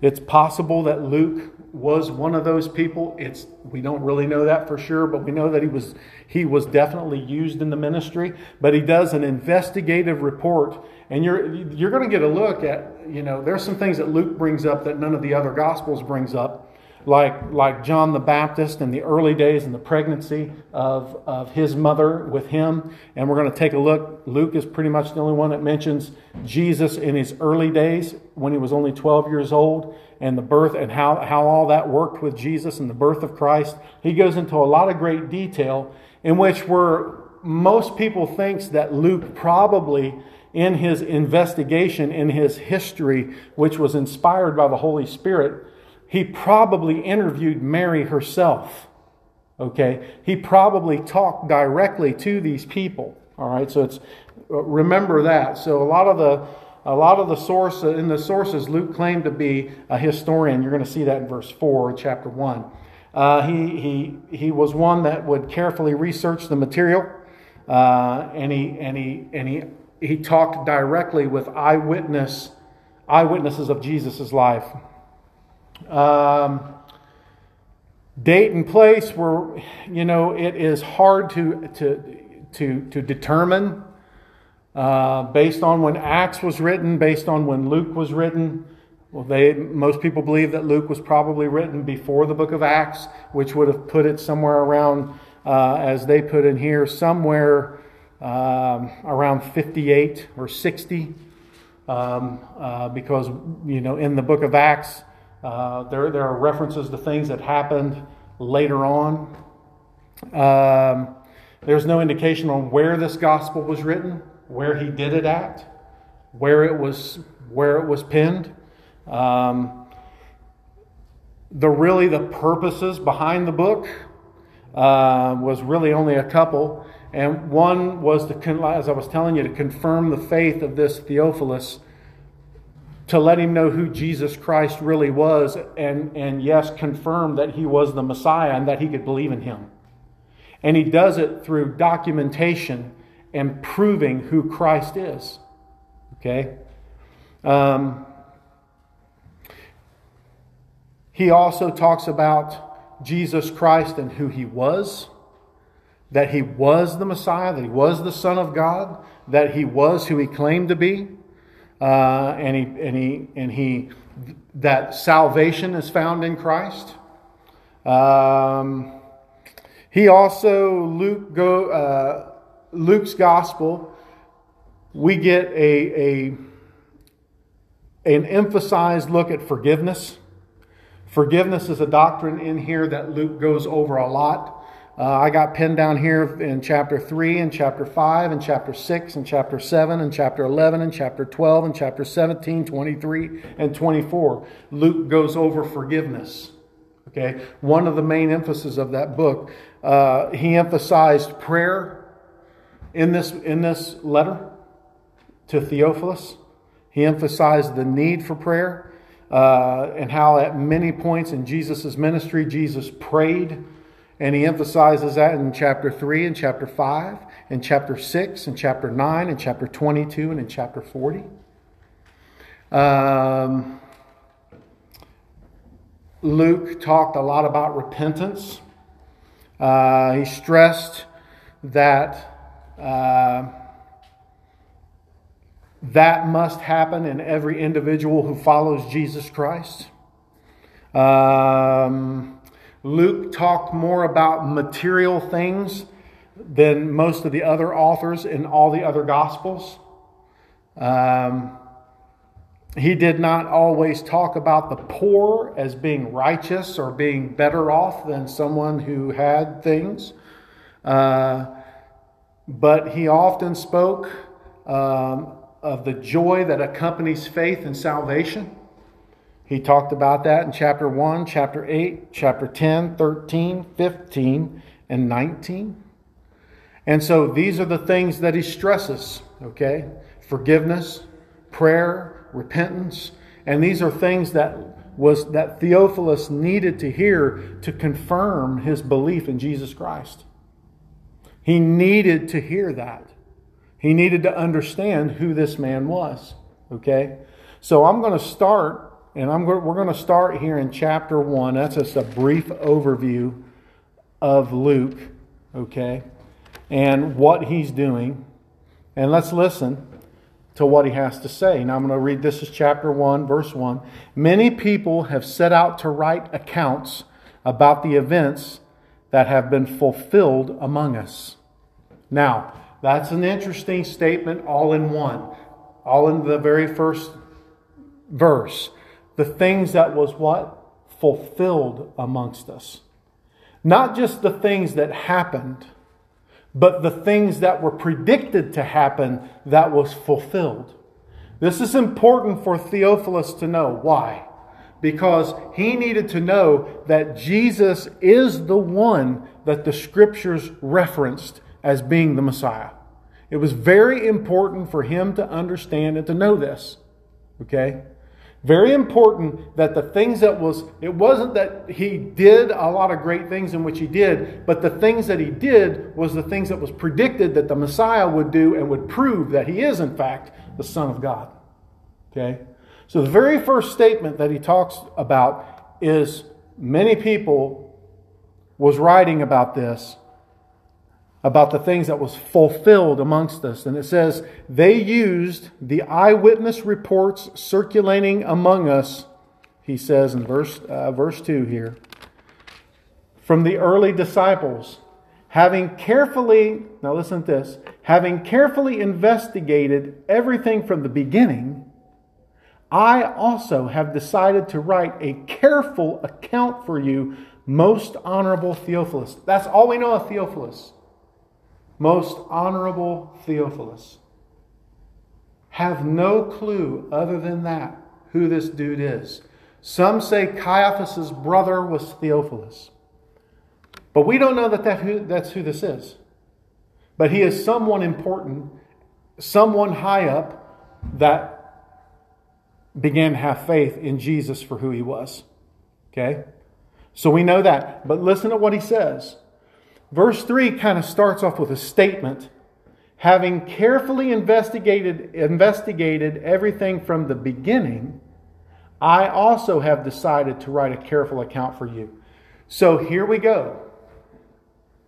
It's possible that Luke was one of those people. It's we don't really know that for sure, but we know that he was he was definitely used in the ministry. But he does an investigative report, and you're you're going to get a look at you know there's some things that Luke brings up that none of the other gospels brings up like, like John the Baptist in the early days and the pregnancy of, of his mother with him. And we're going to take a look. Luke is pretty much the only one that mentions Jesus in his early days when he was only 12 years old and the birth and how, how all that worked with Jesus and the birth of Christ. He goes into a lot of great detail in which we're, most people thinks that Luke probably in his investigation, in his history, which was inspired by the Holy Spirit, he probably interviewed Mary herself. Okay? He probably talked directly to these people. All right? So it's remember that. So a lot of the a lot of the source in the sources Luke claimed to be a historian. You're going to see that in verse 4 chapter 1. Uh, he, he, he was one that would carefully research the material, uh, and, he, and, he, and he, he talked directly with eyewitness, eyewitnesses of Jesus' life. Um, date and place where you know it is hard to to to to determine uh, based on when Acts was written, based on when Luke was written. Well, they most people believe that Luke was probably written before the book of Acts, which would have put it somewhere around, uh, as they put in here, somewhere um, around 58 or 60, um, uh, because you know in the book of Acts uh, there, there are references to things that happened later on. Um, there's no indication on where this gospel was written, where he did it at, where it was, where it was penned. Um, the really the purposes behind the book uh, was really only a couple, and one was to, as I was telling you, to confirm the faith of this Theophilus to let him know who Jesus Christ really was, and, and yes, confirm that he was the Messiah and that he could believe in him. And he does it through documentation and proving who Christ is. Okay? Um, he also talks about Jesus Christ and who he was, that he was the Messiah, that he was the Son of God, that he was who he claimed to be uh, and he and he and he that salvation is found in Christ. Um, he also Luke go uh, Luke's gospel. We get a, a an emphasized look at forgiveness. Forgiveness is a doctrine in here that Luke goes over a lot. Uh, I got pinned down here in chapter 3 and chapter 5 and chapter 6 and chapter 7 and chapter 11 and chapter 12 and chapter 17, 23, and 24. Luke goes over forgiveness. Okay, one of the main emphasis of that book, uh, he emphasized prayer in this in this letter to Theophilus. He emphasized the need for prayer uh, and how at many points in Jesus' ministry, Jesus prayed and he emphasizes that in chapter 3 and chapter 5, and chapter 6 and chapter 9 and chapter 22 and in chapter 40. Um, Luke talked a lot about repentance. Uh, he stressed that uh, that must happen in every individual who follows Jesus Christ. Um, Luke talked more about material things than most of the other authors in all the other Gospels. Um, he did not always talk about the poor as being righteous or being better off than someone who had things. Uh, but he often spoke um, of the joy that accompanies faith and salvation. He talked about that in chapter 1, chapter 8, chapter 10, 13, 15, and 19. And so these are the things that he stresses, okay? Forgiveness, prayer, repentance, and these are things that was that Theophilus needed to hear to confirm his belief in Jesus Christ. He needed to hear that. He needed to understand who this man was, okay? So I'm going to start and I'm we're going to start here in chapter 1. That's just a brief overview of Luke, okay, and what he's doing. And let's listen to what he has to say. Now I'm going to read this is chapter 1, verse 1. Many people have set out to write accounts about the events that have been fulfilled among us. Now, that's an interesting statement all in one, all in the very first verse. The things that was what? Fulfilled amongst us. Not just the things that happened but the things that were predicted to happen that was fulfilled. This is important for Theophilus to know. Why? Because he needed to know that Jesus is the one that the scriptures referenced as being the Messiah. It was very important for him to understand and to know this. Okay? Very important that the things that was, it wasn't that he did a lot of great things in which he did, but the things that he did was the things that was predicted that the Messiah would do and would prove that he is, in fact, the Son of God. Okay? So the very first statement that he talks about is many people was writing about this about the things that was fulfilled amongst us. And it says, they used the eyewitness reports circulating among us, he says in verse, uh, verse 2 here, from the early disciples, having carefully, now listen to this, having carefully investigated everything from the beginning, I also have decided to write a careful account for you, most honorable Theophilus. That's all we know of Theophilus most honorable Theophilus. Have no clue other than that who this dude is. Some say Caiaphas' brother was Theophilus. But we don't know that, that who, that's who this is. But he is someone important, someone high up that began to have faith in Jesus for who he was. Okay? So we know that. But listen to what he says. Verse 3 kind of starts off with a statement. Having carefully investigated, investigated everything from the beginning, I also have decided to write a careful account for you. So here we go.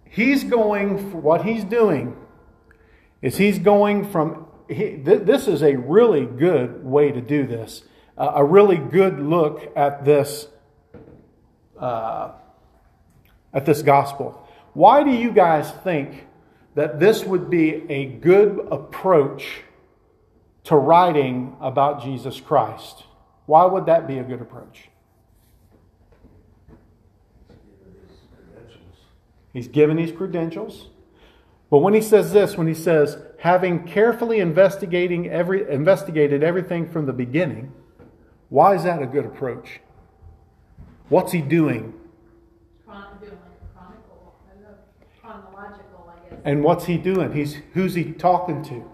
He's going, for what he's doing is he's going from, he, th- this is a really good way to do this, uh, a really good look at this, uh, at this gospel. Why do you guys think that this would be a good approach to writing about Jesus Christ? Why would that be a good approach? He's given these credentials. But when he says this, when he says, having carefully investigating every, investigated everything from the beginning, why is that a good approach? What's he doing? And what's he doing? He's who's he talking to?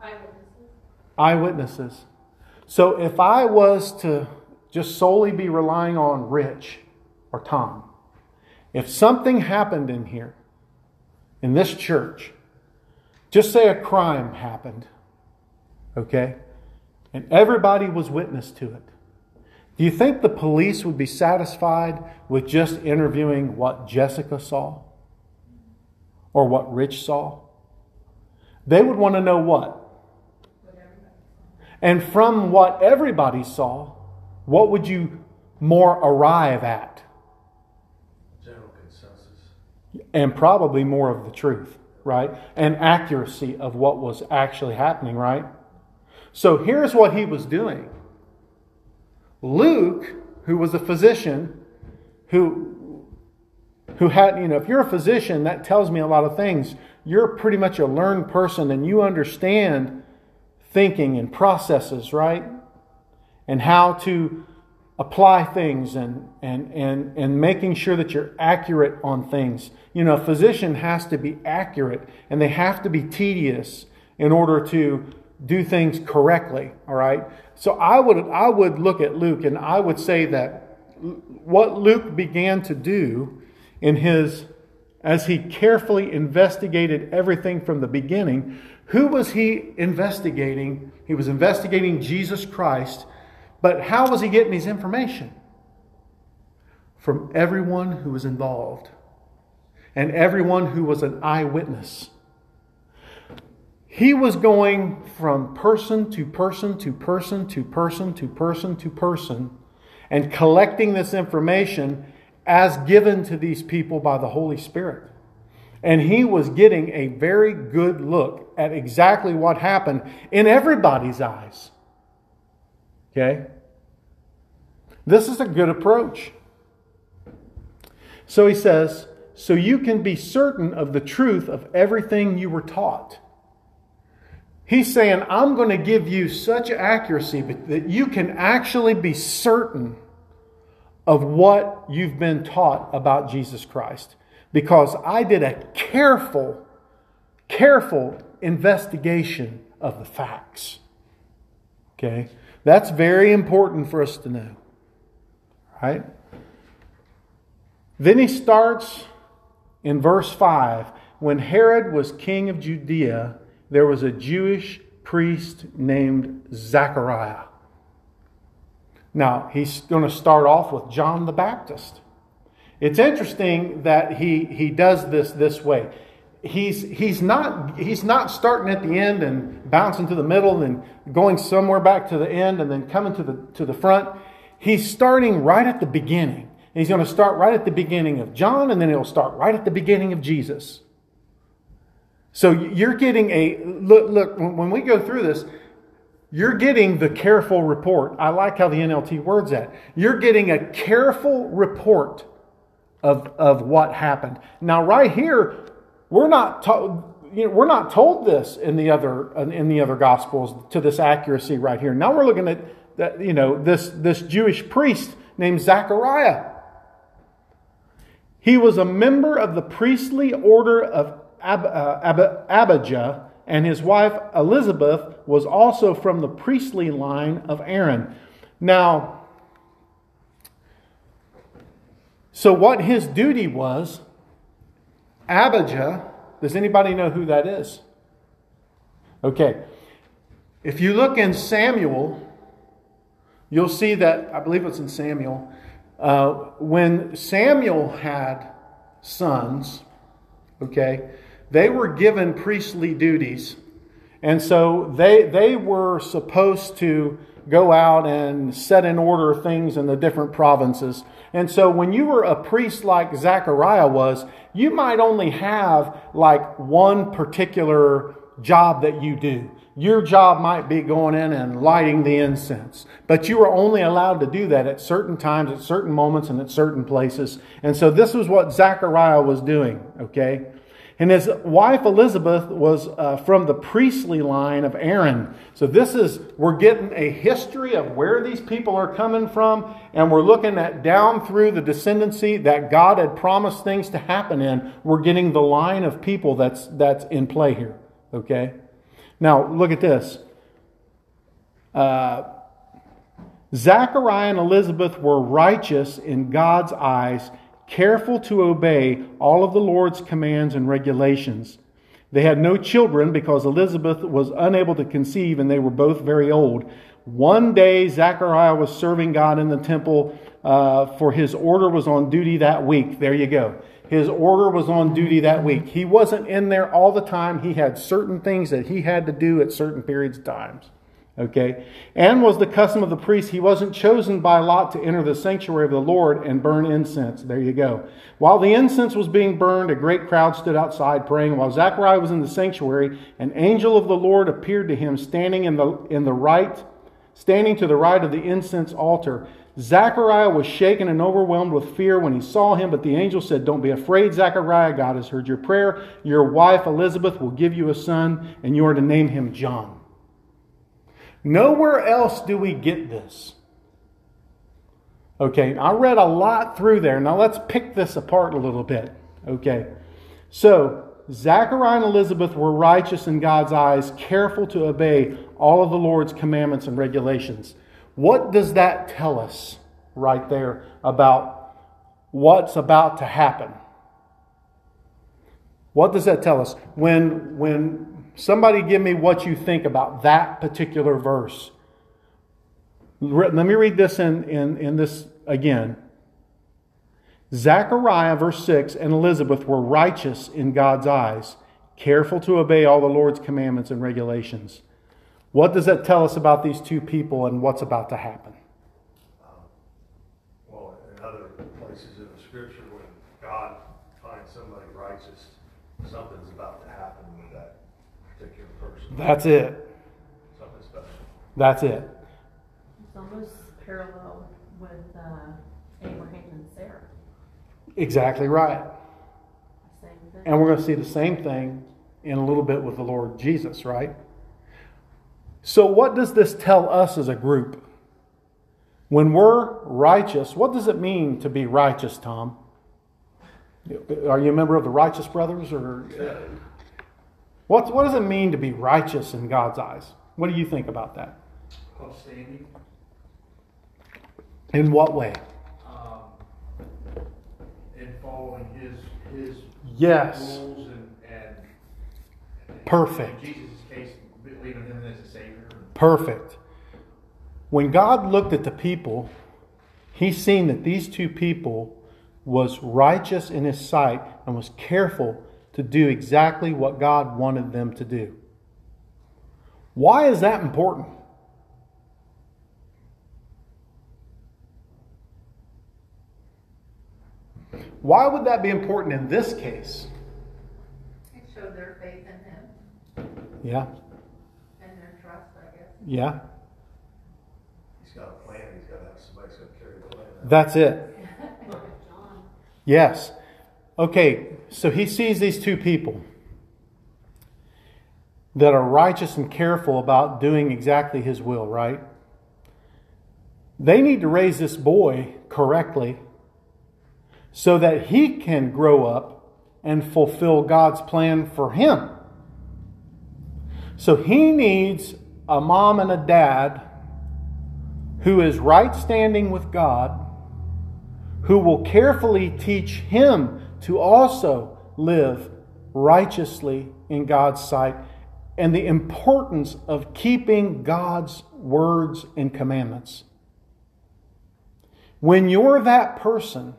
Eyewitnesses. Eyewitnesses. So if I was to just solely be relying on Rich or Tom, if something happened in here, in this church, just say a crime happened, okay, and everybody was witness to it. Do you think the police would be satisfied with just interviewing what Jessica saw? Or what Rich saw? They would want to know what? And from what everybody saw, what would you more arrive at? General consensus. And probably more of the truth, right? And accuracy of what was actually happening, right? So here's what he was doing. Luke, who was a physician, who who had, you know, if you're a physician, that tells me a lot of things. You're pretty much a learned person and you understand thinking and processes, right? And how to apply things and, and, and, and making sure that you're accurate on things. You know, a physician has to be accurate and they have to be tedious in order to do things correctly, all right? So I would, I would look at Luke and I would say that what Luke began to do in his, as he carefully investigated everything from the beginning, who was he investigating? He was investigating Jesus Christ But how was he getting his information? From everyone who was involved and everyone who was an eyewitness. He was going from person to person to person to person to person to person and collecting this information as given to these people by the Holy Spirit. And he was getting a very good look at exactly what happened in everybody's eyes. Okay? This is a good approach. So he says, so you can be certain of the truth of everything you were taught. He's saying, I'm going to give you such accuracy that you can actually be certain of what you've been taught about Jesus Christ. Because I did a careful, careful investigation of the facts. Okay? That's very important for us to know. Right? Then he starts in verse 5 when Herod was king of Judea there was a Jewish priest named Zachariah. Now, he's going to start off with John the Baptist. It's interesting that he, he does this this way. He's, he's, not, he's not starting at the end and bouncing to the middle and going somewhere back to the end and then coming to the, to the front. He's starting right at the beginning. He's going to start right at the beginning of John and then he'll start right at the beginning of Jesus. So you're getting a look, look, when we go through this, you're getting the careful report. I like how the NLT words that. You're getting a careful report of, of what happened. Now, right here, we're not told. You know, we're not told this in the other in the other gospels to this accuracy right here. Now we're looking at that, you know this this Jewish priest named Zachariah. He was a member of the priestly order of Ab, uh, Ab, Abijah, and his wife Elizabeth was also from the priestly line of Aaron. Now, so what his duty was, Abijah, does anybody know who that is? Okay. If you look in Samuel, you'll see that, I believe it's in Samuel, uh, when Samuel had sons, okay, they were given priestly duties. And so they, they were supposed to go out and set in order things in the different provinces. And so when you were a priest like Zechariah was, you might only have like one particular job that you do. Your job might be going in and lighting the incense, but you were only allowed to do that at certain times, at certain moments, and at certain places. And so this was what Zechariah was doing, okay? And his wife Elizabeth was uh, from the priestly line of Aaron. So this is, we're getting a history of where these people are coming from, and we're looking at down through the descendancy that God had promised things to happen in. We're getting the line of people that's, that's in play here. Okay? Now, look at this. Uh, Zachariah and Elizabeth were righteous in God's eyes careful to obey all of the Lord's commands and regulations. They had no children because Elizabeth was unable to conceive and they were both very old. One day, Zechariah was serving God in the temple, uh, for his order was on duty that week. There you go. His order was on duty that week. He wasn't in there all the time. He had certain things that he had to do at certain periods of times. Okay? And was the custom of the priest. He wasn't chosen by lot to enter the sanctuary of the Lord and burn incense. There you go. While the incense was being burned, a great crowd stood outside praying. While Zechariah was in the sanctuary, an angel of the Lord appeared to him standing in the, in the right, standing to the right of the incense altar. Zechariah was shaken and overwhelmed with fear when he saw him, but the angel said, Don't be afraid, Zechariah. God has heard your prayer. Your wife Elizabeth will give you a son, and you are to name him John. Nowhere else do we get this. Okay, I read a lot through there. Now let's pick this apart a little bit. Okay, so Zachariah and Elizabeth were righteous in God's eyes, careful to obey all of the Lord's commandments and regulations. What does that tell us right there about what's about to happen? What does that tell us? When, when Somebody give me what you think about that particular verse. Let me read this in, in, in this again. Zechariah, verse 6, and Elizabeth were righteous in God's eyes, careful to obey all the Lord's commandments and regulations. What does that tell us about these two people and what's about to happen? Uh, well, in other places in the scripture, when God finds somebody righteous, something's about to happen with that particular person. That's it. Something special. That's it. It's almost parallel with uh, Abraham and Sarah. Exactly right. Same thing. And we're going to see the same thing in a little bit with the Lord Jesus, right? So, what does this tell us as a group? When we're righteous, what does it mean to be righteous, Tom? Are you a member of the Righteous Brothers? Or what, what does it mean to be righteous in God's eyes? What do you think about that? In what way? Um, in following his his Yes. rules and, and, and Perfect. In Jesus' case, believing him as a savior. Perfect. When God looked at the people, he seen that these two people was righteous in his sight and was careful to do exactly what God wanted them to do. Why is that important? Why would that be important in this case? It showed their faith in him Yeah, and their trust, I guess. yeah, He's got a plan, he's got to have somebody who's going to carry the plan that's it. John. Yes. Okay, so he sees these two people that are righteous and careful about doing exactly his will, right? They need to raise this boy correctly so that he can grow up and fulfill God's plan for him. So he needs a mom and a dad who is right standing with God who will carefully teach him to also live righteously in God's sight and the importance of keeping God's words and commandments. When you're that person,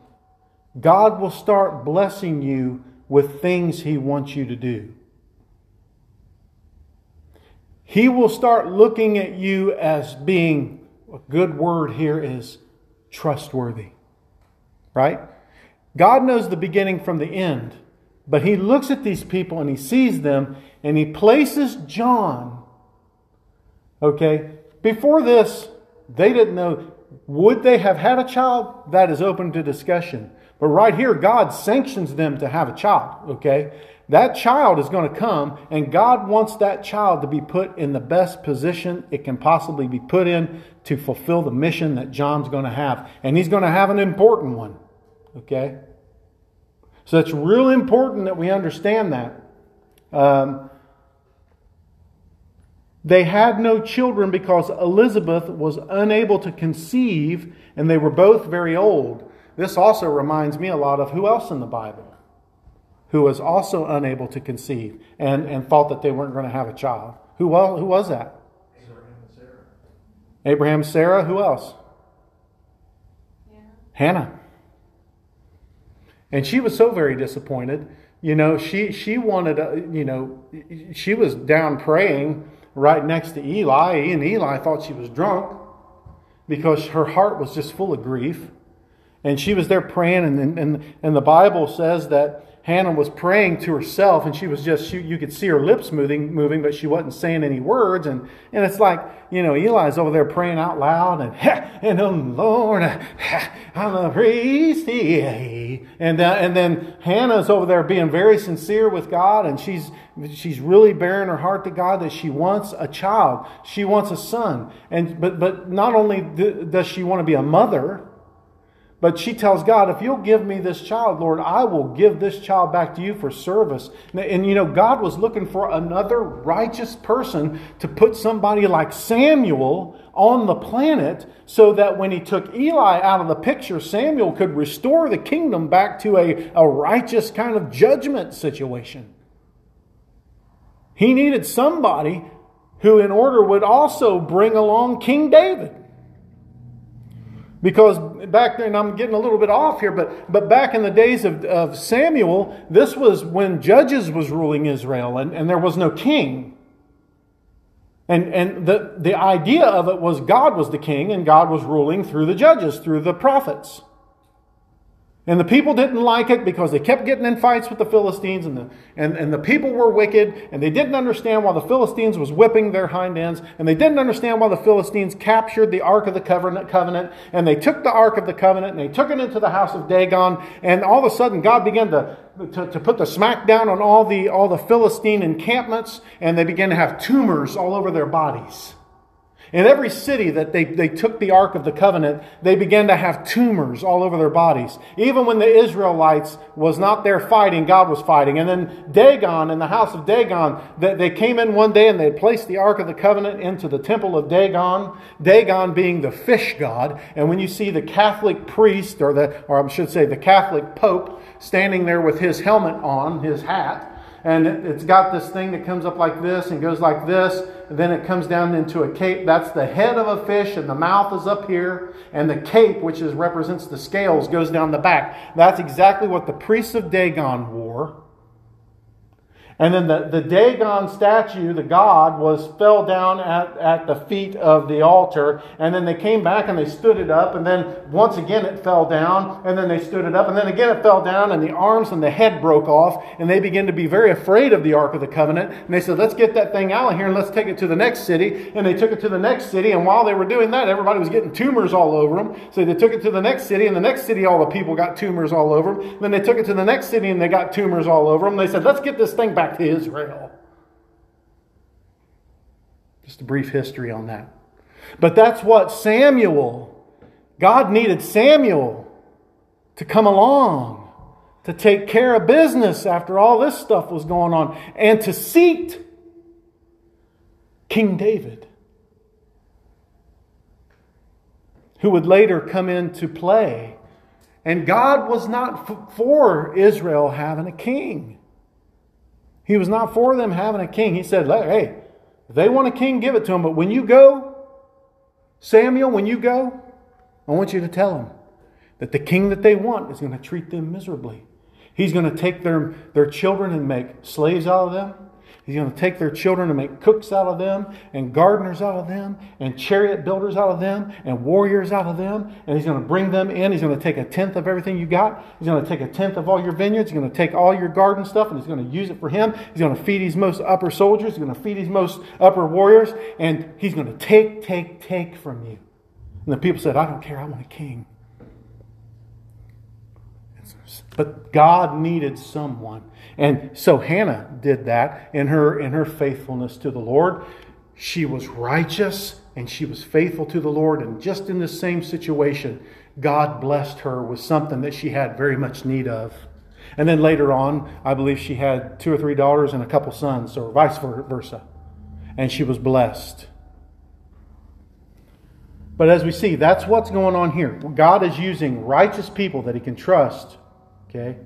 God will start blessing you with things He wants you to do. He will start looking at you as being, a good word here is trustworthy right? God knows the beginning from the end, but he looks at these people and he sees them and he places John. Okay, before this, they didn't know would they have had a child? That is open to discussion. But right here, God sanctions them to have a child. Okay, that child is going to come, and God wants that child to be put in the best position it can possibly be put in to fulfill the mission that John's going to have. And he's going to have an important one. Okay? So it's real important that we understand that. Um, they had no children because Elizabeth was unable to conceive, and they were both very old. This also reminds me a lot of who else in the Bible who was also unable to conceive and, and thought that they weren't going to have a child. Who, well, who was that? Abraham and Sarah. Abraham, and Sarah, who else? Yeah. Hannah. And she was so very disappointed. You know, she she wanted, uh, you know, she was down praying right next to Eli, and Eli thought she was drunk because her heart was just full of grief. And she was there praying, and, and, and the Bible says that Hannah was praying to herself, and she was just, she, you could see her lips moving, moving, but she wasn't saying any words. And, and it's like, you know, Eli's over there praying out loud, and, and oh Lord, I'm a priest. And, uh, and then Hannah's over there being very sincere with God, and she's, she's really baring her heart to God that she wants a child. She wants a son. And, but, but not only does she want to be a mother, but she tells God, if you'll give me this child, Lord, I will give this child back to you for service. And, and, you know, God was looking for another righteous person to put somebody like Samuel on the planet so that when he took Eli out of the picture, Samuel could restore the kingdom back to a, a righteous kind of judgment situation. He needed somebody who, in order, would also bring along King David. Because back then, I'm getting a little bit off here, but, but back in the days of, of Samuel, this was when Judges was ruling Israel and, and there was no king. And, and the, the idea of it was God was the king and God was ruling through the judges, through the prophets. And the people didn't like it because they kept getting in fights with the Philistines, and the, and, and the people were wicked, and they didn't understand why the Philistines was whipping their hind ends, and they didn't understand why the Philistines captured the Ark of the Covenant, and they took the Ark of the Covenant, and they took it into the house of Dagon, and all of a sudden God began to, to, to put the smack down on all the, all the Philistine encampments, and they began to have tumors all over their bodies. In every city that they, they took the Ark of the Covenant, they began to have tumors all over their bodies. Even when the Israelites was not there fighting, God was fighting. And then Dagon, in the house of Dagon, they, they came in one day and they placed the Ark of the Covenant into the temple of Dagon, Dagon being the fish god. And when you see the Catholic priest, or, the, or I should say the Catholic Pope, standing there with his helmet on, his hat, and it's got this thing that comes up like this and goes like this, then it comes down into a cape. That's the head of a fish, and the mouth is up here, and the cape, which is, represents the scales, goes down the back. That's exactly what the priests of Dagon wore. And then the, the Dagon statue, the god, was fell down at, at the feet of the altar. And then they came back and they stood it up. And then once again it fell down. And then they stood it up. And then again it fell down and the arms and the head broke off. And they began to be very afraid of the Ark of the Covenant. And they said, let's get that thing out of here and let's take it to the next city. And they took it to the next city. And while they were doing that, everybody was getting tumors all over them. So they took it to the next city. And the next city, all the people got tumors all over them. Then they took it to the next city and they got tumors all over them. They said, let's get this thing back back to Israel. Just a brief history on that. But that's what Samuel, God needed Samuel to come along to take care of business after all this stuff was going on and to seat King David, who would later come into play. And God was not for Israel having a king. He was not for them having a king. He said, hey, if they want a king, give it to them. But when you go, Samuel, when you go, I want you to tell them that the king that they want is going to treat them miserably. He's going to take their, their children and make slaves out of them. He's going to take their children and make cooks out of them, and gardeners out of them, and chariot builders out of them, and warriors out of them. And he's going to bring them in. He's going to take a tenth of everything you got. He's going to take a tenth of all your vineyards. He's going to take all your garden stuff, and he's going to use it for him. He's going to feed his most upper soldiers. He's going to feed his most upper warriors. And he's going to take, take, take from you. And the people said, I don't care. I want a king. But God needed someone. And so Hannah did that in her in her faithfulness to the Lord. She was righteous and she was faithful to the Lord and just in the same situation God blessed her with something that she had very much need of. And then later on, I believe she had two or three daughters and a couple sons, or vice versa. And she was blessed. But as we see, that's what's going on here. God is using righteous people that he can trust Okay?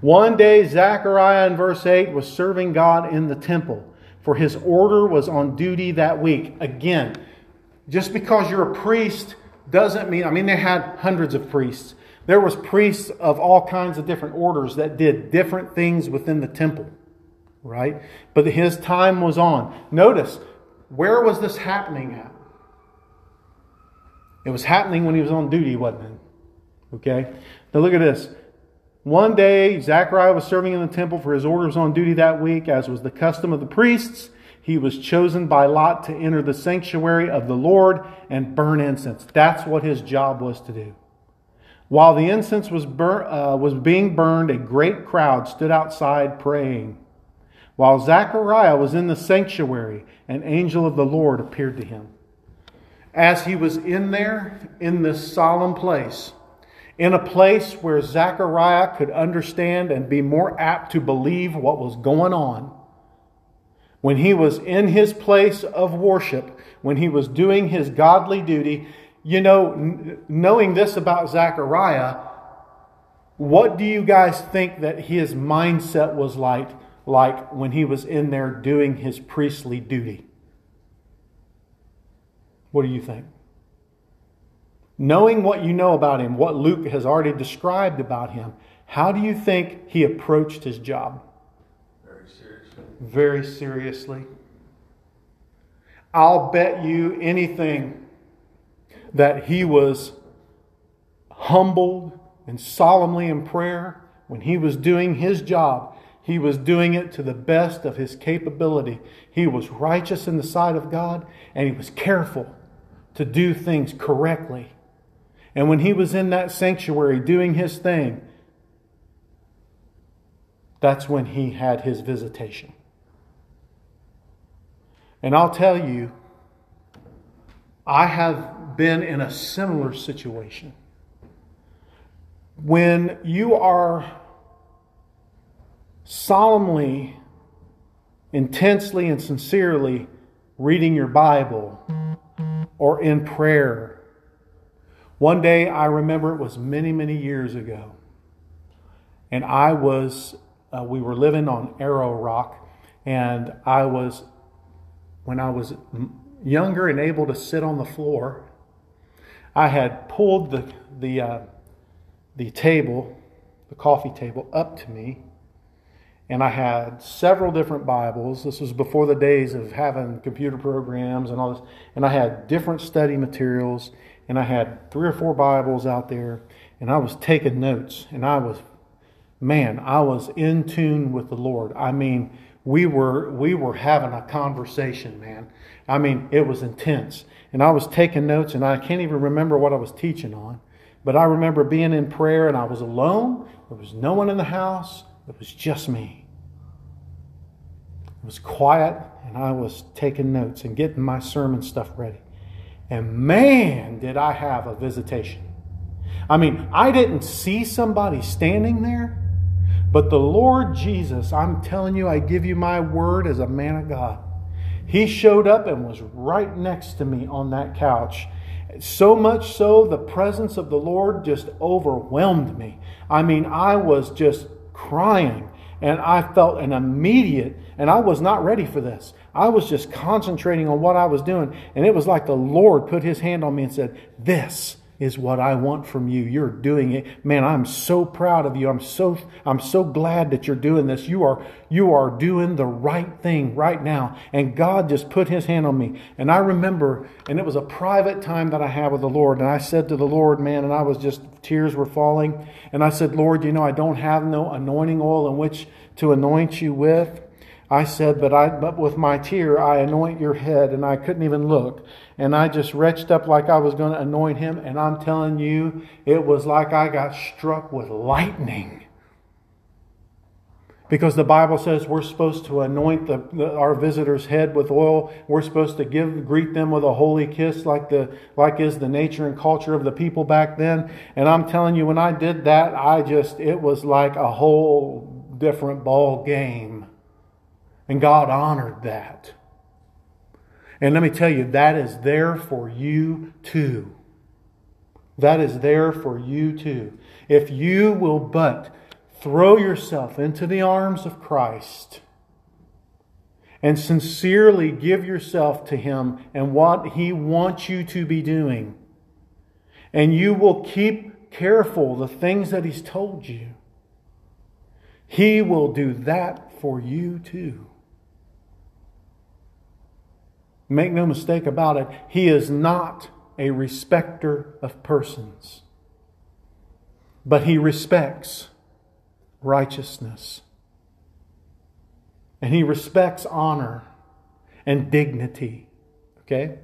One day, Zechariah in verse 8 was serving God in the temple, for his order was on duty that week. Again, just because you're a priest doesn't mean, I mean, they had hundreds of priests. There was priests of all kinds of different orders that did different things within the temple, right? But his time was on. Notice, where was this happening at? It was happening when he was on duty, wasn't it? Okay? Now look at this. One day, Zechariah was serving in the temple for his orders on duty that week, as was the custom of the priests. He was chosen by Lot to enter the sanctuary of the Lord and burn incense. That's what his job was to do. While the incense was, bur- uh, was being burned, a great crowd stood outside praying. While Zechariah was in the sanctuary, an angel of the Lord appeared to him. As he was in there, in this solemn place, in a place where Zechariah could understand and be more apt to believe what was going on. When he was in his place of worship, when he was doing his godly duty, you know, knowing this about Zechariah, what do you guys think that his mindset was like, like when he was in there doing his priestly duty? What do you think? Knowing what you know about him, what Luke has already described about him, how do you think he approached his job? Very seriously. Very seriously. I'll bet you anything that he was humbled and solemnly in prayer when he was doing his job. He was doing it to the best of his capability. He was righteous in the sight of God and he was careful to do things correctly. And when he was in that sanctuary doing his thing, that's when he had his visitation. And I'll tell you, I have been in a similar situation. When you are solemnly, intensely, and sincerely reading your Bible or in prayer, one day I remember it was many, many years ago, and I was, uh, we were living on Arrow Rock, and I was when I was younger and able to sit on the floor, I had pulled the, the, uh, the table, the coffee table, up to me. And I had several different Bibles. This was before the days of having computer programs and all this. And I had different study materials. And I had three or four Bibles out there. And I was taking notes. And I was, man, I was in tune with the Lord. I mean, we were we were having a conversation, man. I mean, it was intense. And I was taking notes and I can't even remember what I was teaching on. But I remember being in prayer and I was alone. There was no one in the house. It was just me. It was quiet and I was taking notes and getting my sermon stuff ready. And man, did I have a visitation. I mean, I didn't see somebody standing there. But the Lord Jesus, I'm telling you, I give you my word as a man of God. He showed up and was right next to me on that couch. So much so, the presence of the Lord just overwhelmed me. I mean, I was just crying and I felt an immediate, and I was not ready for this. I was just concentrating on what I was doing, and it was like the Lord put his hand on me and said, This is what I want from you. You're doing it. Man, I'm so proud of you. I'm so I'm so glad that you're doing this. You are you are doing the right thing right now. And God just put his hand on me. And I remember and it was a private time that I had with the Lord and I said to the Lord, man, and I was just tears were falling, and I said, "Lord, you know, I don't have no anointing oil in which to anoint you with." I said, but I but with my tear I anoint your head, and I couldn't even look. And I just retched up like I was going to anoint him, and I'm telling you, it was like I got struck with lightning. Because the Bible says we're supposed to anoint the, the, our visitor's head with oil. We're supposed to give greet them with a holy kiss, like the like is the nature and culture of the people back then. And I'm telling you, when I did that, I just it was like a whole different ball game. And God honored that. And let me tell you, that is there for you too. That is there for you too. If you will but throw yourself into the arms of Christ and sincerely give yourself to Him and what He wants you to be doing, and you will keep careful the things that He's told you, He will do that for you too. Make no mistake about it, he is not a respecter of persons, but he respects righteousness. And he respects honor and dignity. Okay?